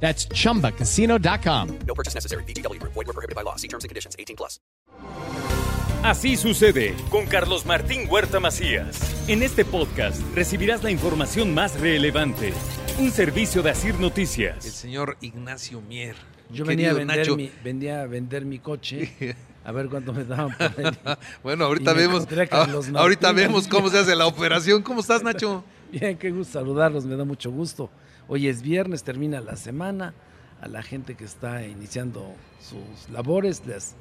That's chumbacasino.com. No purchase necessary. BGW. Void were prohibited by law. See terms and conditions. 18 plus. Así sucede con Carlos Martín Huerta Macías. En este podcast recibirás la información más relevante. Un servicio de Asir El Noticias. señor Ignacio Mier. Yo venía a, vender Nacho. mi, venía a vender mi coche, a ver cuánto me daban por. Bueno, ahorita vemos, ah, ahorita vemos cómo se hace la operación. ¿Cómo estás, Nacho? Bien, qué gusto saludarlos, me da mucho gusto. Hoy es viernes, termina la semana. A la gente que está iniciando sus labores, les,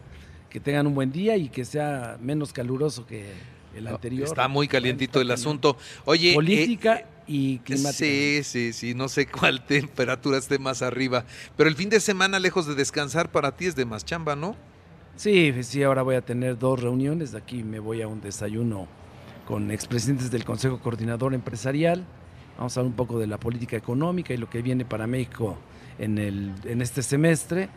que tengan un buen día y que sea menos caluroso que el anterior. Está muy calientito el asunto. Oye, eh, Política y climática. Sí, sí, sí, no sé cuál temperatura esté más arriba, pero el fin de semana, lejos de descansar, para ti es de más chamba, ¿no? Sí, sí, ahora voy a tener dos reuniones. De aquí me voy a un desayuno con expresidentes del Consejo Coordinador Empresarial. Vamos a hablar un poco de la política económica y lo que viene para México en, el, en este semestre.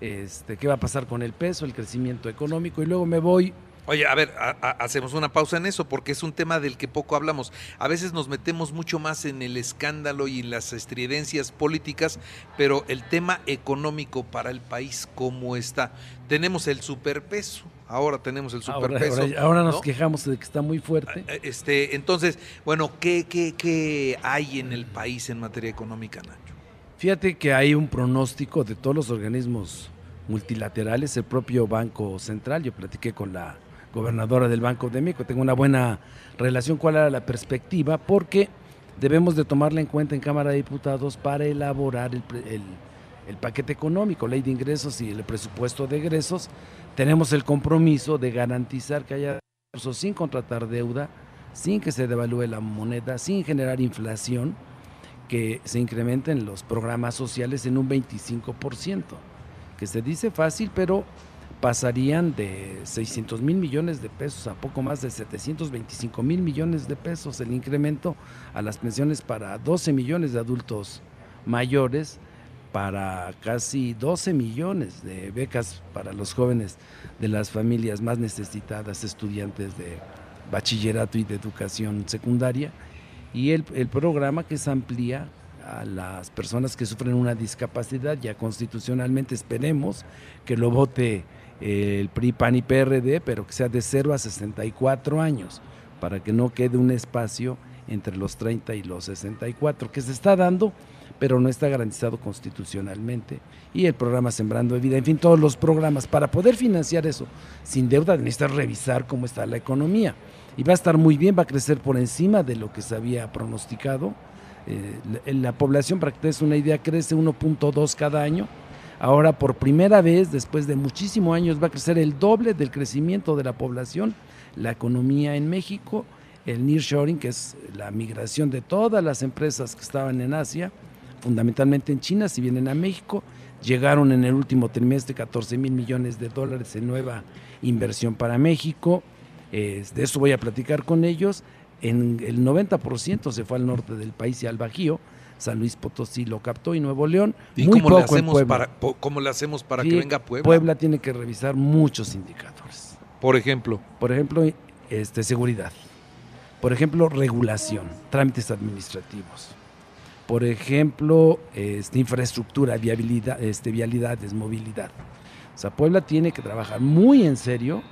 Este, qué va a pasar con el peso, el crecimiento económico. Y luego me voy Oye, a ver, hacemos una pausa en eso porque es un tema del que poco hablamos. A veces nos metemos mucho más en el escándalo y en las estridencias políticas, pero el tema económico para el país, ¿cómo está? Tenemos el superpeso, ahora tenemos el superpeso. ahora- ahora nos ¿no? quejamos de que está muy fuerte. Eh, Este, entonces, bueno, ¿qué, qué, qué hay en el país en materia económica, Nacho? Fíjate que hay un pronóstico de todos los organismos multilaterales, el propio Banco Central, yo platiqué con la gobernadora del Banco de México, tengo una buena relación, cuál era la perspectiva, porque debemos de tomarla en cuenta en Cámara de Diputados para elaborar el, el- el paquete económico, ley de ingresos y el presupuesto de egresos. Tenemos el compromiso de garantizar que haya recursos sin contratar deuda, sin que se devalúe la moneda, sin generar inflación que se incrementen los programas sociales en un 25%, que se dice fácil, pero pasarían de 600 mil millones de pesos a poco más de 725 mil millones de pesos el incremento a las pensiones para 12 millones de adultos mayores, para casi 12 millones de becas para los jóvenes de las familias más necesitadas, estudiantes de bachillerato y de educación secundaria, y el, el programa que se amplía a las personas que sufren una discapacidad, ya constitucionalmente esperemos que lo vote eh, el PRI, PAN y PRD, pero que sea de 0 a 64 años, para que no quede un espacio entre los 30 y los 64, que se está dando, pero no está garantizado constitucionalmente. Y el programa Sembrando Vida, en fin, todos los programas, para poder financiar eso sin deuda, necesitas revisar cómo está la economía. Y va a estar muy bien, va a crecer por encima de lo que se había pronosticado. Eh, la, la población, para que te des una idea, crece 1.2 cada año. Ahora, por primera vez, después de muchísimos años, va a crecer el doble del crecimiento de la población, la economía en México, el nearshoring, que es la migración de todas las empresas que estaban en Asia, fundamentalmente en China, si vienen a México, llegaron en el último trimestre 14 mil millones de dólares en nueva inversión para México. Eh, de eso voy a platicar con ellos. En el 90% se fue al norte del país y al Bajío. San Luis Potosí lo captó y Nuevo León. ¿Y muy cómo le poco en hacemos para, cómo le hacemos para Sí, que venga Puebla? Puebla tiene que revisar muchos indicadores. Por ejemplo. Por ejemplo, este, seguridad. Por ejemplo, regulación, trámites administrativos. Por ejemplo, este, infraestructura, viabilidad, este, vialidades, movilidad. O sea, Puebla tiene que trabajar muy en serio.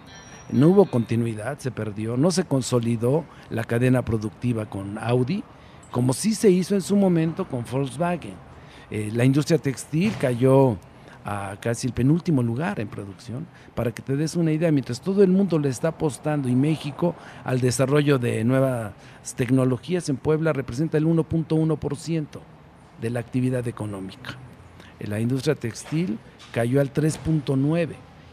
No hubo continuidad, se perdió, no se consolidó la cadena productiva con Audi, como sí se hizo en su momento con Volkswagen. Eh, la industria textil cayó a casi el penúltimo lugar en producción. Para que te des una idea, mientras todo el mundo le está apostando y México al desarrollo de nuevas tecnologías en Puebla representa el 1.1% de la actividad económica. La industria textil cayó al 3.9%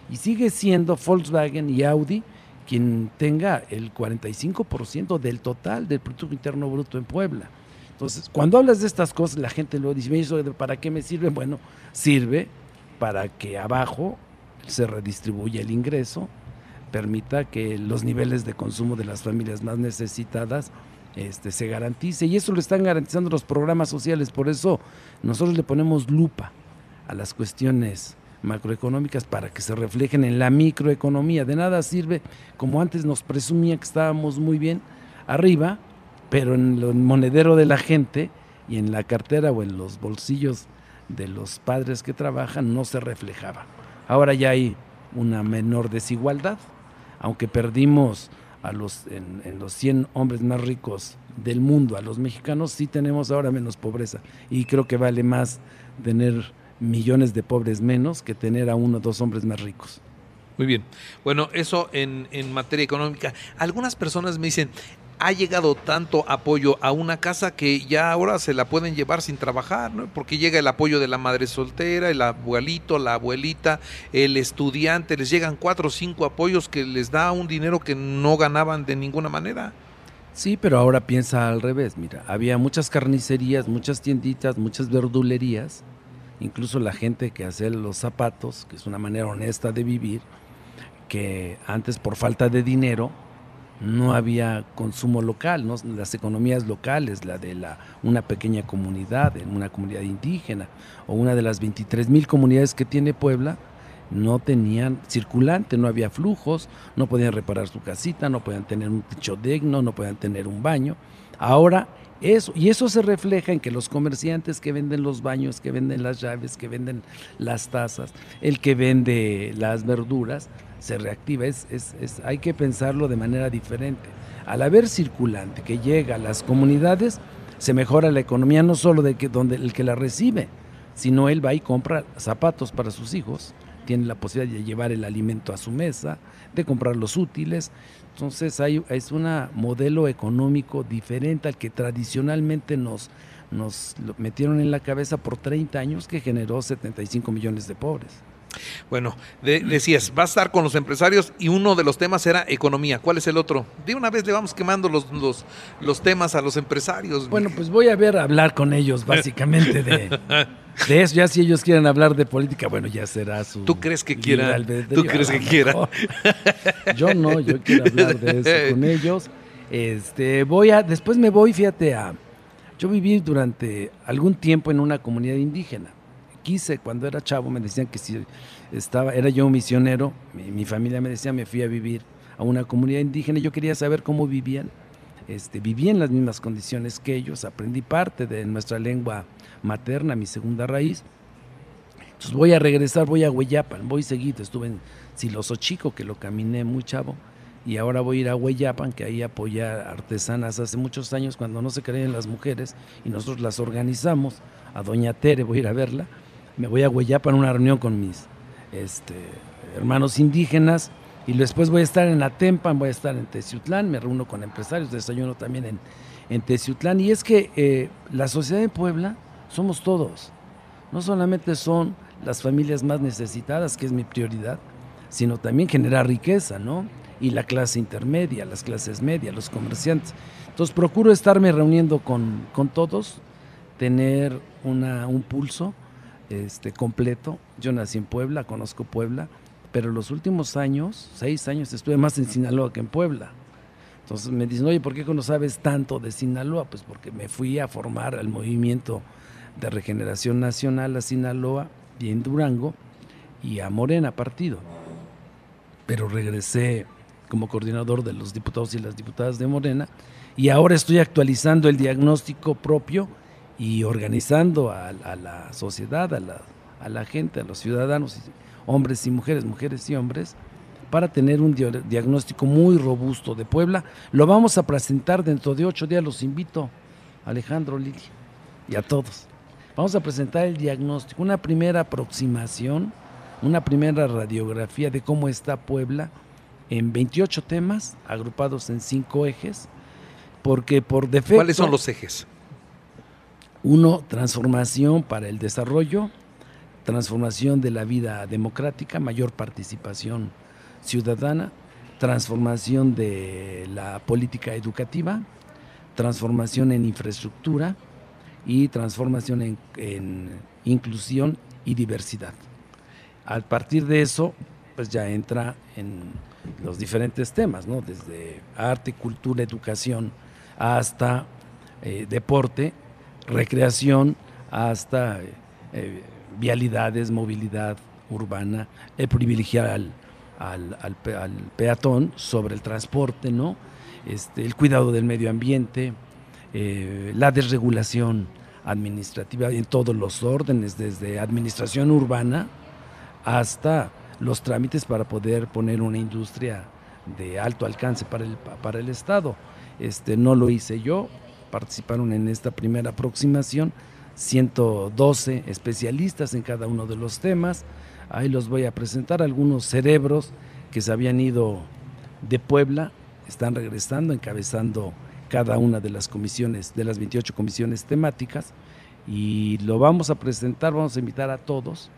y sigue siendo Volkswagen y Audi quien tenga el 45% del total del Producto Interno Bruto en Puebla. Entonces, cuando hablas de estas cosas, la gente luego dice, "¿Y eso ¿para qué me sirve? Bueno, sirve para que abajo se redistribuya el ingreso, permita que los niveles de consumo de las familias más necesitadas este, se garantice. Y eso lo están garantizando los programas sociales. Por eso nosotros le ponemos lupa a las cuestiones macroeconómicas para que se reflejen en la microeconomía. De nada sirve, como antes nos presumía que estábamos muy bien arriba, pero en el monedero de la gente y en la cartera o en los bolsillos de los padres que trabajan no se reflejaba. Ahora ya hay una menor desigualdad, aunque perdimos a los, en, los 100 hombres más ricos del mundo, a los mexicanos, sí tenemos ahora menos pobreza. Y creo que vale más tener millones de pobres menos que tener a uno o dos hombres más ricos. Muy bien. Bueno, eso en, en materia económica. Algunas personas me dicen, ha llegado tanto apoyo a una casa que ya ahora se la pueden llevar sin trabajar, ¿no? Porque llega el apoyo de la madre soltera, el abuelito, la abuelita, el estudiante, les llegan cuatro o cinco apoyos que les da un dinero que no ganaban de ninguna manera. Sí, pero ahora piensa al revés, mira, había muchas carnicerías, muchas tienditas, muchas verdulerías, incluso la gente que hace los zapatos, que es una manera honesta de vivir, que antes por falta de dinero no había consumo local, ¿no? las economías locales, la de la, una pequeña comunidad, una comunidad indígena, o una de las 23 mil comunidades que tiene Puebla, no tenían circulante, no había flujos, no podían reparar su casita, no podían tener un techo digno, no podían tener un baño. Ahora eso, y eso se refleja en que los comerciantes que venden los baños, que venden las llaves, que venden las tazas, el que vende las verduras, se reactiva. Es, es, es, hay que pensarlo de manera diferente. Al haber circulante que llega a las comunidades, se mejora la economía no solo de que donde el que la recibe, sino él va y compra zapatos para sus hijos, tiene la posibilidad de llevar el alimento a su mesa, de comprar los útiles. Entonces hay, es un modelo económico diferente al que tradicionalmente nos, nos metieron en la cabeza por 30 años que generó 75 millones de pobres. Bueno, de, decías, va a estar con los empresarios y uno de los temas era economía. ¿Cuál es el otro? De una vez le vamos quemando los, los, los temas a los empresarios. Bueno, pues voy a ver, a hablar con ellos básicamente de, de eso. Ya si ellos quieren hablar de política, bueno, ya será su... ¿Tú crees que quieran? ¿Tú crees que quieran? Yo no, yo quiero hablar de eso con ellos. Este, voy a, después me voy, fíjate, a... Yo viví durante algún tiempo en una comunidad indígena quise cuando era chavo, me decían que si estaba, era yo un misionero, mi, mi, familia me decía, me fui a vivir a una comunidad indígena y yo quería saber cómo vivían. Este, viví en las mismas condiciones que ellos, aprendí parte de nuestra lengua materna, mi segunda raíz. Entonces voy a regresar, voy a Hueyapan, voy seguido, estuve en Siloso Chico, que lo caminé muy chavo, y ahora voy a ir a Hueyapan, que ahí apoyé a artesanas hace muchos años cuando no se creían las mujeres y nosotros las organizamos. A Doña Tere voy a ir a verla me voy a Hueyapan a una reunión con mis este, hermanos indígenas y después voy a estar en Atempan, voy a estar en Teciutlán, me reúno con empresarios, desayuno también en, en. Y es que eh, la sociedad de Puebla somos todos, no solamente son las familias más necesitadas, que es mi prioridad, sino también generar riqueza, ¿no? Y la clase intermedia, las clases medias, los comerciantes. Entonces procuro estarme reuniendo con, con todos, tener una, un pulso este, completo. Yo nací en Puebla, conozco Puebla, pero los últimos años, seis años, estuve más en Sinaloa que en Puebla. Entonces me dicen, oye, ¿por qué no sabes tanto de Sinaloa? Pues porque me fui a formar al movimiento de regeneración nacional a Sinaloa y en Durango y a Morena partido. Pero regresé como coordinador de los diputados y las diputadas de Morena y ahora estoy actualizando el diagnóstico propio y organizando a, la sociedad, a la, a la, gente, a los ciudadanos, hombres y mujeres, mujeres y hombres, para tener un diagnóstico muy robusto de Puebla. Lo vamos a presentar dentro de ocho días, los invito, Alejandro, Lili, y a todos. Vamos a presentar el diagnóstico, una primera aproximación, una primera radiografía de cómo está Puebla en 28 temas agrupados en cinco ejes, porque por defecto... ¿Cuáles son los ejes? Uno, transformación para el desarrollo, transformación de la vida democrática, mayor participación ciudadana, transformación de la política educativa, transformación en infraestructura y transformación en, inclusión y diversidad. A partir de eso, pues ya entra en los diferentes temas, ¿no? Desde arte, cultura, educación, hasta eh, deporte, recreación, hasta eh, vialidades, movilidad urbana, el privilegiar al, al, al, peatón sobre el transporte, ¿no? Este, el cuidado del medio ambiente, eh, la desregulación administrativa en todos los órdenes, desde administración urbana hasta los trámites para poder poner una industria de alto alcance para el, para el Estado. Este, no lo hice yo, participaron en esta primera aproximación 112 especialistas en cada uno de los temas. Ahí los voy a presentar, algunos cerebros que se habían ido de Puebla, están regresando, encabezando cada una de las comisiones, de las 28 comisiones temáticas, y lo vamos a presentar, vamos a invitar a todos.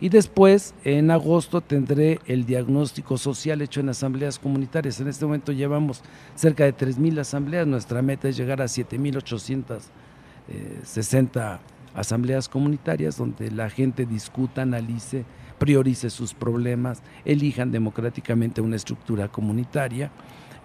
Y después, en agosto, tendré el diagnóstico social hecho en asambleas comunitarias. En este momento llevamos cerca de 3.000 asambleas, nuestra meta es llegar a 7.800 60 asambleas comunitarias donde la gente discuta, analice, priorice sus problemas, elijan democráticamente una estructura comunitaria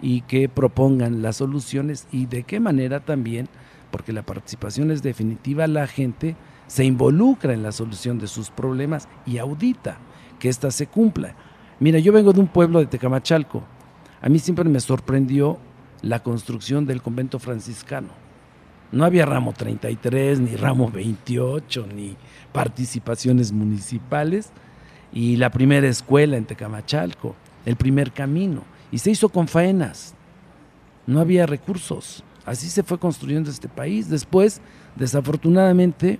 y que propongan las soluciones y de qué manera también, porque la participación es definitiva, la gente se involucra en la solución de sus problemas y audita que ésta se cumpla. Mira, yo vengo de un pueblo de Tecamachalco. A mí siempre me sorprendió la construcción del convento franciscano no había ramo 33, ni ramo 28, ni participaciones municipales. Y la primera escuela en Tecamachalco, el primer camino. Y se hizo con faenas. No había recursos. Así se fue construyendo este país. Después, desafortunadamente,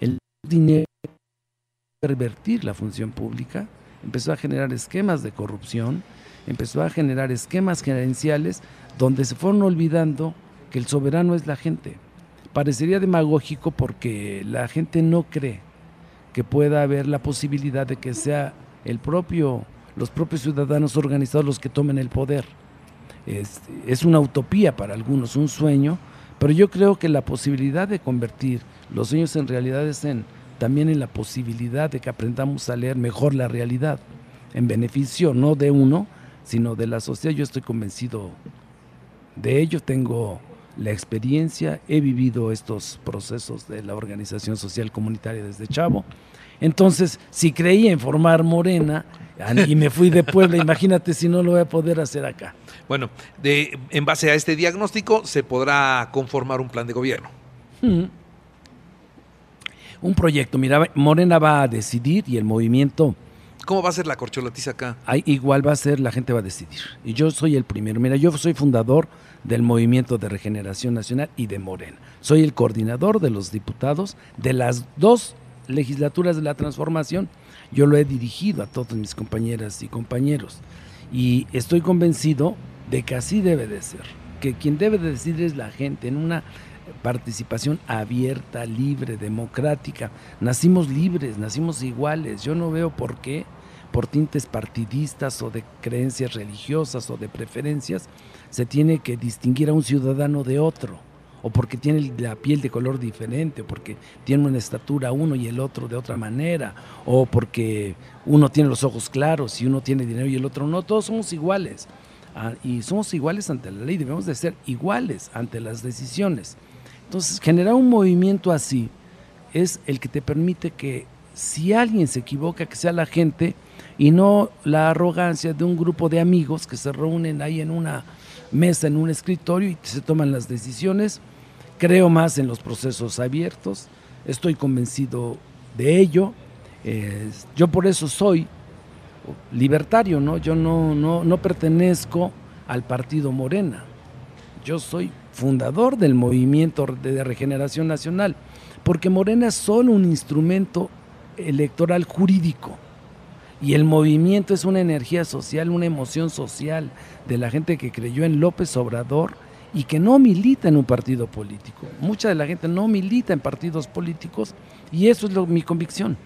el dinero pervertir la función pública, empezó a generar esquemas de corrupción, empezó a generar esquemas gerenciales donde se fueron olvidando que el soberano es la gente parecería demagógico porque la gente no cree que pueda haber la posibilidad de que sea el propio, los propios ciudadanos organizados los que tomen el poder. Es, una utopía para algunos, un sueño, pero yo creo que la posibilidad de convertir los sueños en realidades en, también en la posibilidad de que aprendamos a leer mejor la realidad, en beneficio no de uno, sino de la sociedad. Yo estoy convencido de ello, tengo la experiencia, he vivido estos procesos de la organización social comunitaria desde Chavo. Entonces, si creía en formar Morena y me fui de Puebla, imagínate si no lo voy a poder hacer acá. Bueno, de, en base a este diagnóstico se podrá conformar un plan de gobierno. Mm. Un proyecto, mira, Morena va a decidir y el movimiento... ¿Cómo va a ser la corcholatiza acá? igual va a ser, la gente va a decidir. Y yo soy el primero. Mira, yo soy fundador del Movimiento de Regeneración Nacional y de Morena. Soy el coordinador de los diputados de las dos legislaturas de la transformación. Yo lo he dirigido a todos mis compañeras y compañeros y estoy convencido de que así debe de ser, que quien debe de decidir es la gente en una participación abierta, libre, democrática. Nacimos libres, nacimos iguales. Yo no veo por qué, por tintes partidistas o de creencias religiosas o de preferencias, se tiene que distinguir a un ciudadano de otro, o porque tiene la piel de color diferente, o porque tiene una estatura uno y el otro de otra manera, o porque uno tiene los ojos claros y uno tiene dinero y el otro no, todos somos iguales. Ah, y somos iguales ante la ley, debemos de ser iguales ante las decisiones. Entonces, generar un movimiento así es el que te permite que si alguien se equivoca, que sea la gente y no la arrogancia de un grupo de amigos que se reúnen ahí en una mesa en un escritorio y se toman las decisiones. Creo más en los procesos abiertos, estoy convencido de ello. yo por eso soy libertario, ¿no? Yo no, no, no pertenezco al partido Morena. Yo soy fundador del movimiento de regeneración nacional, porque Morena es solo un instrumento electoral jurídico. Y el movimiento es una energía social, una emoción social de la gente que creyó en López Obrador y que no milita en un partido político. Mucha de la gente no milita en partidos políticos y eso es lo, mi convicción.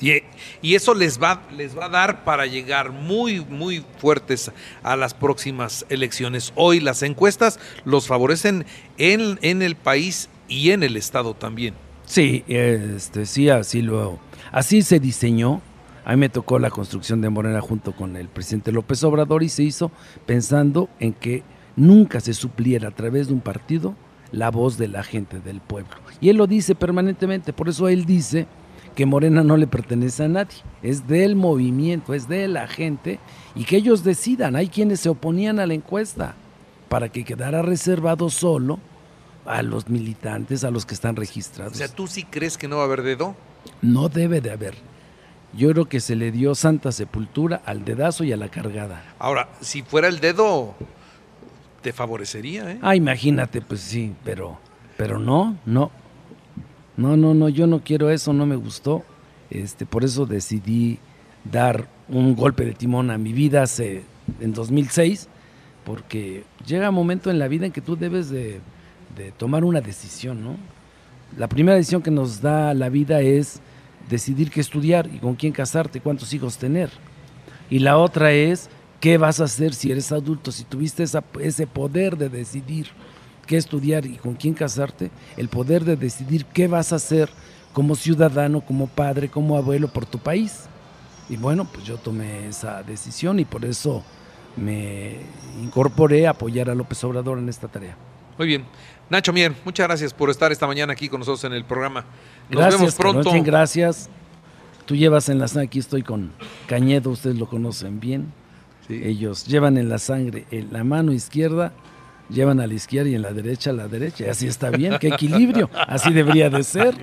Y, eso les va, les va a dar para llegar muy, muy fuertes a las próximas elecciones. Hoy las encuestas los favorecen en, en el país y en el Estado también. Sí, este, sí, así, lo, así se diseñó A mí me tocó la construcción de Morena junto con el presidente López Obrador y se hizo pensando en que nunca se supliera a través de un partido la voz de la gente del pueblo. Y él lo dice permanentemente, por eso él dice que Morena no le pertenece a nadie, es del movimiento, es de la gente y que ellos decidan. Hay quienes se oponían a la encuesta para que quedara reservado solo a los militantes, a los que están registrados. O sea, ¿tú sí crees que no va a haber dedo? No debe de haber. Yo creo que se le dio santa sepultura al dedazo y a la cargada. Ahora, si fuera el dedo, te favorecería, ¿eh? Ah, imagínate, pues sí, pero, pero no, no. No, no, no, yo no quiero eso, no me gustó. Este, por eso decidí dar un golpe de timón a mi vida hace, en 2006, porque llega un momento en la vida en que tú debes de, de tomar una decisión, ¿no? La primera decisión que nos da la vida es decidir qué estudiar y con quién casarte, cuántos hijos tener. Y la otra es qué vas a hacer si eres adulto, si tuviste esa- ese poder de decidir qué estudiar y con quién casarte, el poder de decidir qué vas a hacer como ciudadano, como padre, como abuelo por tu país. Y bueno, pues yo tomé esa decisión y por eso me incorporé a apoyar a López Obrador en esta tarea. Muy bien. Nacho Mier, muchas gracias por estar esta mañana aquí con nosotros en el programa. Nos Gracias, vemos pronto. Carlos, gracias. Tú llevas en la sangre, aquí estoy con Cañedo, ustedes lo conocen bien. Sí. Ellos llevan en la sangre, en la mano izquierda, llevan a la izquierda y en la derecha a la derecha. Y así está bien, qué equilibrio. Así debería de ser.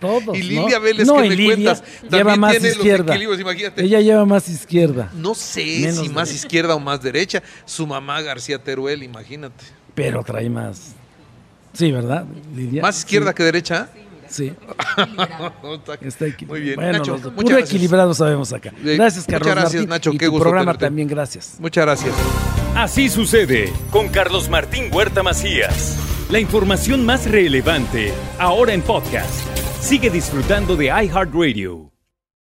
Todos. Y ¿no? Lilia Vélez, No, que y me cuentas, lleva también más tiene los izquierda. equilibrios, imagínate. Ella lleva más izquierda, No sé Menos si más derecha. izquierda o más derecha. Su mamá García Teruel, imagínate. pero trae más. Sí, ¿verdad, Lidia? ¿Más izquierda que derecha? Sí, está equilibrado. Muy bien. Bueno, Nacho, muchas puro gracias. equilibrado sabemos acá. Sí, Gracias, muchas Carlos gracias, Martín, Nacho, y qué tu gusto programa tenerte. también, gracias. Muchas gracias. Así sucede con Carlos Martín Huerta Macías. La información más relevante ahora en podcast. Sigue disfrutando de iHeartRadio.